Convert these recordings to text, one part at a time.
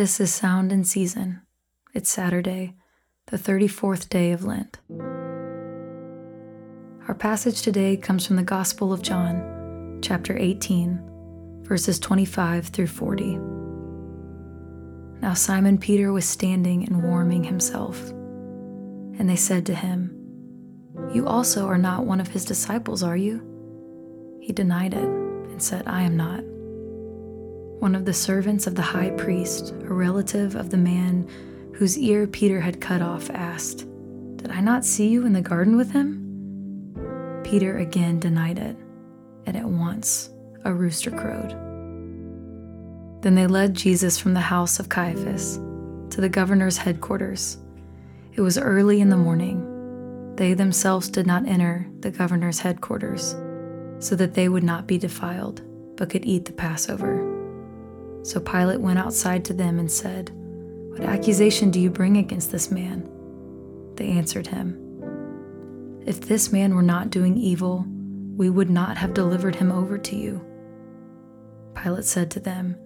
This is Sound and Season. It's Saturday, the 34th day of Lent. Our passage today comes from the Gospel of John, chapter 18, verses 25 through 40. Now Simon Peter was standing and warming himself, and they said to him, You also are not one of his disciples, are you? He denied it and said, I am not. One of the servants of the high priest, a relative of the man whose ear Peter had cut off, asked, Did I not see you in the garden with him? Peter again denied it, and at once a rooster crowed. Then they led Jesus from the house of Caiaphas to the governor's headquarters. It was early in the morning. They themselves did not enter the governor's headquarters, so that they would not be defiled, but could eat the Passover. So Pilate went outside to them and said, What accusation do you bring against this man? They answered him, If this man were not doing evil, we would not have delivered him over to you. Pilate said to them,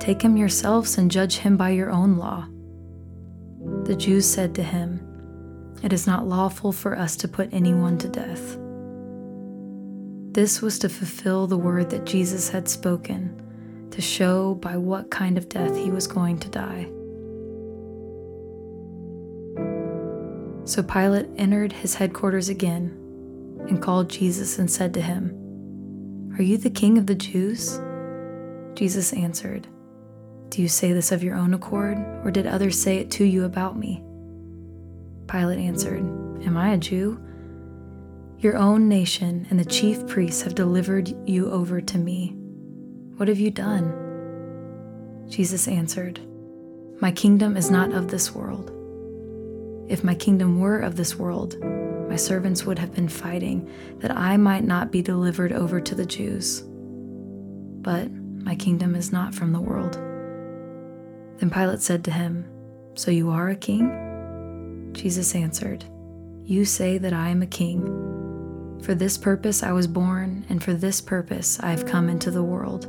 Take him yourselves and judge him by your own law. The Jews said to him, It is not lawful for us to put anyone to death. This was to fulfill the word that Jesus had spoken, to show by what kind of death he was going to die. So Pilate entered his headquarters again and called Jesus and said to him, Are you the king of the Jews? Jesus answered, do you say this of your own accord, or did others say it to you about me? Pilate answered, Am I a Jew? Your own nation and the chief priests have delivered you over to me. What have you done? Jesus answered, My kingdom is not of this world. If my kingdom were of this world, my servants would have been fighting that I might not be delivered over to the Jews. But my kingdom is not from the world. Then Pilate said to him, So you are a king? Jesus answered, You say that I am a king. For this purpose I was born, and for this purpose I have come into the world,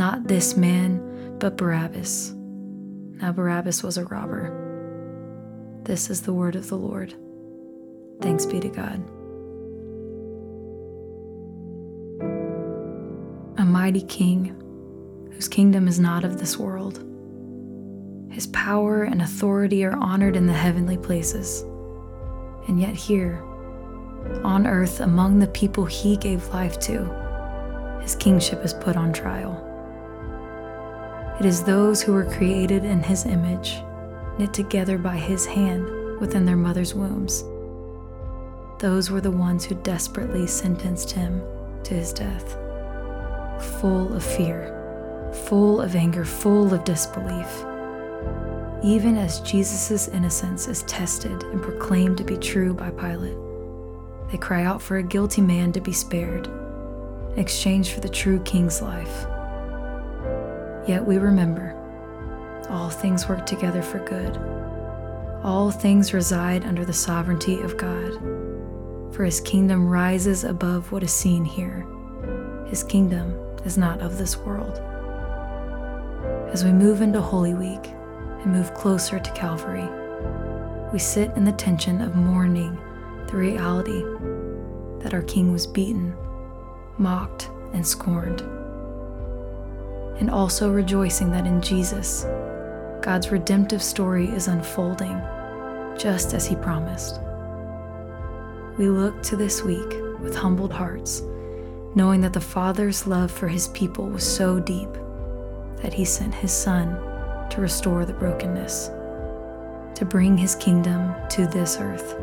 Not this man, but Barabbas. Now Barabbas was a robber. This is the word of the Lord. Thanks be to God. A mighty king, whose kingdom is not of this world his power and authority are honored in the heavenly places. And yet, here, on earth, among the people he gave life to, his kingship is put on trial. It is those who were created in his image, knit together by his hand within their mother's wombs. Those were the ones who desperately sentenced him to his death. Full of fear, full of anger, full of disbelief even as Jesus' innocence is tested and proclaimed to be true by Pilate. They cry out for a guilty man to be spared in exchange for the true king's life. Yet we remember all things work together for good. All things reside under the sovereignty of God, for his kingdom rises above what is seen here. His kingdom is not of this world. As we move into Holy Week, and move closer to Calvary. We sit in the tension of mourning the reality that our King was beaten, mocked, and scorned, and also rejoicing that in Jesus, God's redemptive story is unfolding just as He promised. We look to this week with humbled hearts, knowing that the Father's love for His people was so deep that He sent His Son to restore the brokenness, to bring his kingdom to this earth,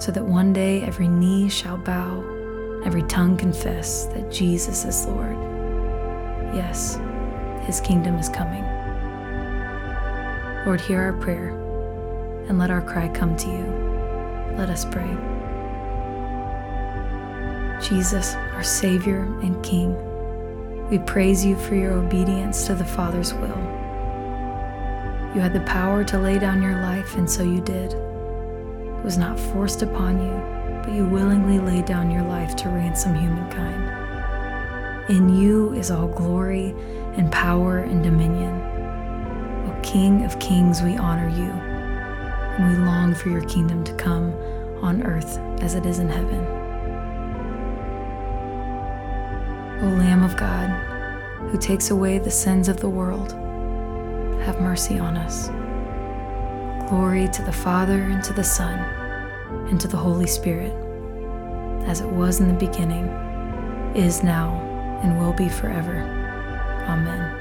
so that one day every knee shall bow, every tongue confess that Jesus is Lord. Yes, his kingdom is coming. Lord, hear our prayer and let our cry come to you. Let us pray. Jesus, our Savior and King, we praise you for your obedience to the Father's will. You had the power to lay down your life, and so you did. It was not forced upon you, but you willingly laid down your life to ransom humankind. In you is all glory and power and dominion. O King of kings, we honor you, and we long for your kingdom to come on earth as it is in heaven. O Lamb of God, who takes away the sins of the world, have mercy on us. Glory to the Father, and to the Son, and to the Holy Spirit, as it was in the beginning, is now, and will be forever. Amen.